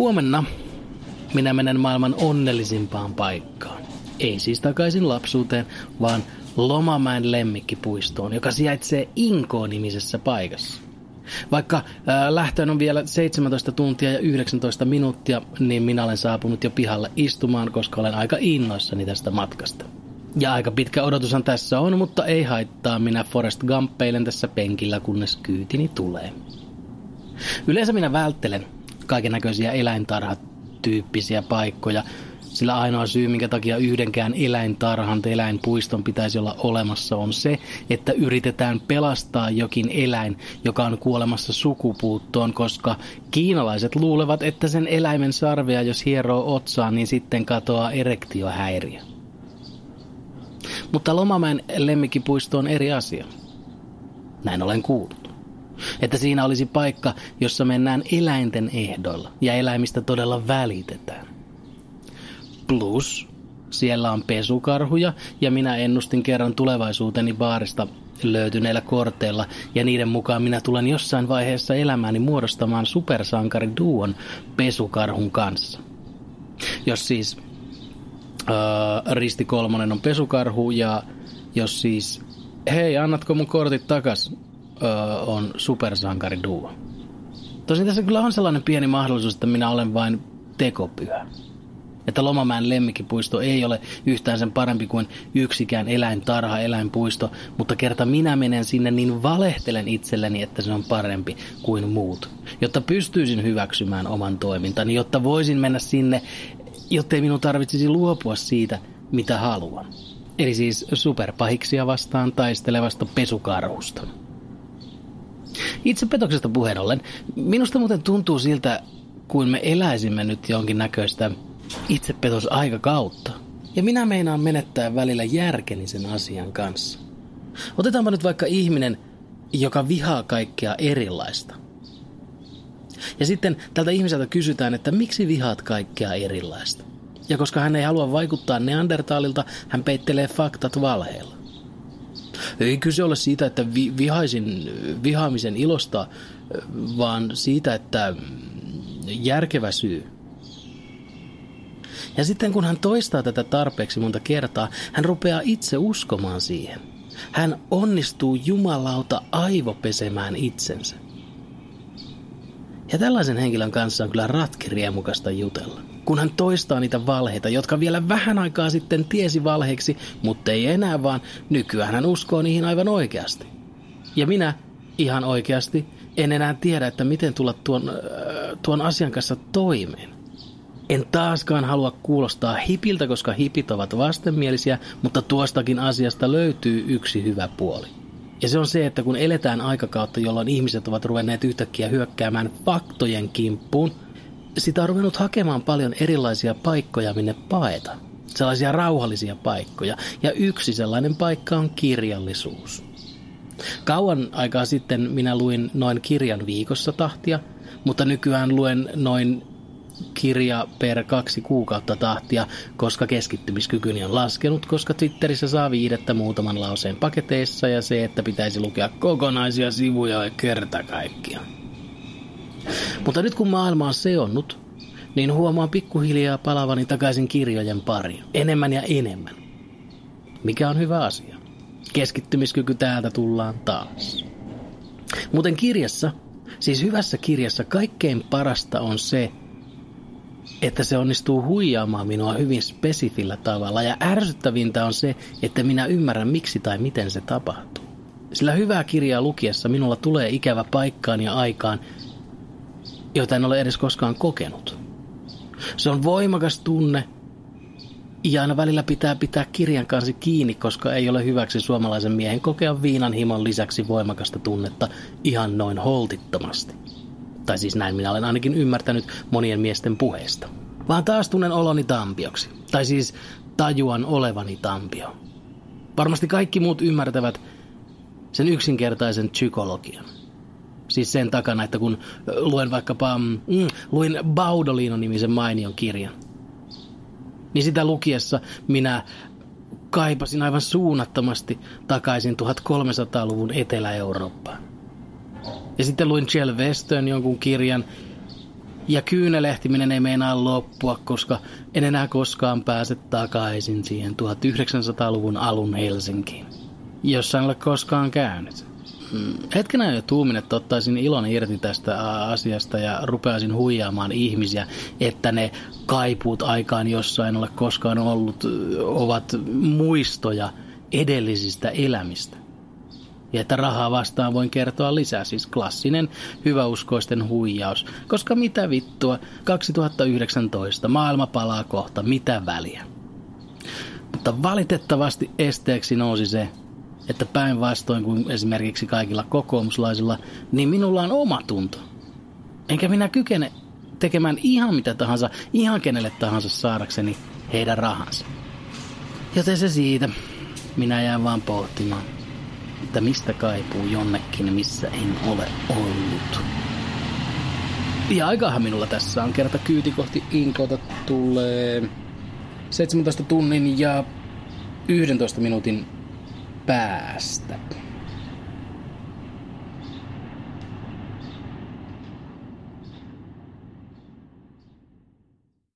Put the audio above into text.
Huomenna minä menen maailman onnellisimpaan paikkaan. Ei siis takaisin lapsuuteen, vaan Lomamäen lemmikkipuistoon, joka sijaitsee Inko-nimisessä paikassa. Vaikka ää, lähtöön on vielä 17 tuntia ja 19 minuuttia, niin minä olen saapunut jo pihalle istumaan, koska olen aika innoissani tästä matkasta. Ja aika pitkä odotushan tässä on, mutta ei haittaa, minä Forest Gumpeilen tässä penkillä, kunnes kyytini tulee. Yleensä minä välttelen kaiken näköisiä eläintarhatyyppisiä paikkoja, sillä ainoa syy, minkä takia yhdenkään eläintarhan tai eläinpuiston pitäisi olla olemassa, on se, että yritetään pelastaa jokin eläin, joka on kuolemassa sukupuuttoon, koska kiinalaiset luulevat, että sen eläimen sarvea, jos hieroo otsaa, niin sitten katoaa erektiohäiriö. Mutta Lomamäen lemmikkipuisto on eri asia. Näin olen kuullut. Että siinä olisi paikka, jossa mennään eläinten ehdoilla ja eläimistä todella välitetään. Plus, siellä on pesukarhuja ja minä ennustin kerran tulevaisuuteni baarista löytyneillä korteilla ja niiden mukaan minä tulen jossain vaiheessa elämääni muodostamaan supersankariduon pesukarhun kanssa. Jos siis äh, Risti Kolmonen on pesukarhu ja jos siis hei annatko mun kortit takas äh, on supersankariduo. Tosin tässä kyllä on sellainen pieni mahdollisuus, että minä olen vain tekopyhä että Lomamäen lemmikkipuisto ei ole yhtään sen parempi kuin yksikään eläintarha, eläinpuisto, mutta kerta minä menen sinne, niin valehtelen itselleni, että se on parempi kuin muut, jotta pystyisin hyväksymään oman toimintani, jotta voisin mennä sinne, jotta ei minun tarvitsisi luopua siitä, mitä haluan. Eli siis superpahiksia vastaan taistelevasta pesukarhusta. Itse petoksesta puheen ollen, minusta muuten tuntuu siltä, kuin me eläisimme nyt jonkin näköistä itsepetos kautta. Ja minä meinaan menettää välillä järkeni sen asian kanssa. Otetaanpa nyt vaikka ihminen, joka vihaa kaikkea erilaista. Ja sitten tältä ihmiseltä kysytään, että miksi vihaat kaikkea erilaista? Ja koska hän ei halua vaikuttaa neandertaalilta, hän peittelee faktat valheella. Ei kyse ole siitä, että vi- vihaisin vihaamisen ilosta, vaan siitä, että järkevä syy ja sitten kun hän toistaa tätä tarpeeksi monta kertaa, hän rupeaa itse uskomaan siihen. Hän onnistuu jumalauta aivopesemään itsensä. Ja tällaisen henkilön kanssa on kyllä ratkiriemukasta jutella. Kun hän toistaa niitä valheita, jotka vielä vähän aikaa sitten tiesi valheiksi, mutta ei enää vaan nykyään hän uskoo niihin aivan oikeasti. Ja minä ihan oikeasti en enää tiedä, että miten tulla tuon, äh, tuon asian kanssa toimeen. En taaskaan halua kuulostaa hipiltä, koska hipit ovat vastenmielisiä, mutta tuostakin asiasta löytyy yksi hyvä puoli. Ja se on se, että kun eletään aikakautta, jolloin ihmiset ovat ruvenneet yhtäkkiä hyökkäämään faktojen kimppuun, sitä on ruvennut hakemaan paljon erilaisia paikkoja, minne paeta. Sellaisia rauhallisia paikkoja. Ja yksi sellainen paikka on kirjallisuus. Kauan aikaa sitten minä luin noin kirjan viikossa tahtia, mutta nykyään luen noin kirja per kaksi kuukautta tahtia, koska keskittymiskykyni on laskenut, koska Twitterissä saa viidettä muutaman lauseen paketeissa ja se, että pitäisi lukea kokonaisia sivuja ja kerta kaikkia. Mutta nyt kun maailma on seonnut, niin huomaan pikkuhiljaa palavani takaisin kirjojen pari. Enemmän ja enemmän. Mikä on hyvä asia. Keskittymiskyky täältä tullaan taas. Muuten kirjassa, siis hyvässä kirjassa kaikkein parasta on se, että se onnistuu huijaamaan minua hyvin spesifillä tavalla. Ja ärsyttävintä on se, että minä ymmärrän miksi tai miten se tapahtuu. Sillä hyvää kirjaa lukiessa minulla tulee ikävä paikkaan ja aikaan, jota en ole edes koskaan kokenut. Se on voimakas tunne, Ja aina välillä pitää pitää kirjan kanssa kiinni, koska ei ole hyväksi suomalaisen miehen kokea viinan himon lisäksi voimakasta tunnetta ihan noin holtittomasti. Tai siis näin minä olen ainakin ymmärtänyt monien miesten puheista. Vaan taas tunnen oloni tampioksi. Tai siis tajuan olevani tampio. Varmasti kaikki muut ymmärtävät sen yksinkertaisen psykologian. Siis sen takana, että kun luen vaikkapa, mm, luin Baudolino-nimisen mainion kirjan, niin sitä lukiessa minä kaipasin aivan suunnattomasti takaisin 1300-luvun Etelä-Eurooppaan. Ja sitten luin Jill Western jonkun kirjan, ja kyynelehtiminen ei meinaa loppua, koska en enää koskaan pääse takaisin siihen 1900-luvun alun Helsinkiin, jossa en ole koskaan käynyt. Mm, hetkenä jo tuumin, että ottaisin ilon irti tästä asiasta ja rupeaisin huijaamaan ihmisiä, että ne kaipuut aikaan, jossa en ole koskaan ollut, ovat muistoja edellisistä elämistä. Ja että rahaa vastaan voin kertoa lisää, siis klassinen hyväuskoisten huijaus. Koska mitä vittua, 2019, maailma palaa kohta, mitä väliä. Mutta valitettavasti esteeksi nousi se, että päinvastoin kuin esimerkiksi kaikilla kokoomuslaisilla, niin minulla on oma tunto. Enkä minä kykene tekemään ihan mitä tahansa, ihan kenelle tahansa saadakseni heidän rahansa. Joten se siitä. Minä jään vaan pohtimaan, että mistä kaipuu jonnekin, missä en ole ollut. Ja aikahan minulla tässä on. Kerta kyyti kohti Inkota tulee 17 tunnin ja 11 minuutin päästä.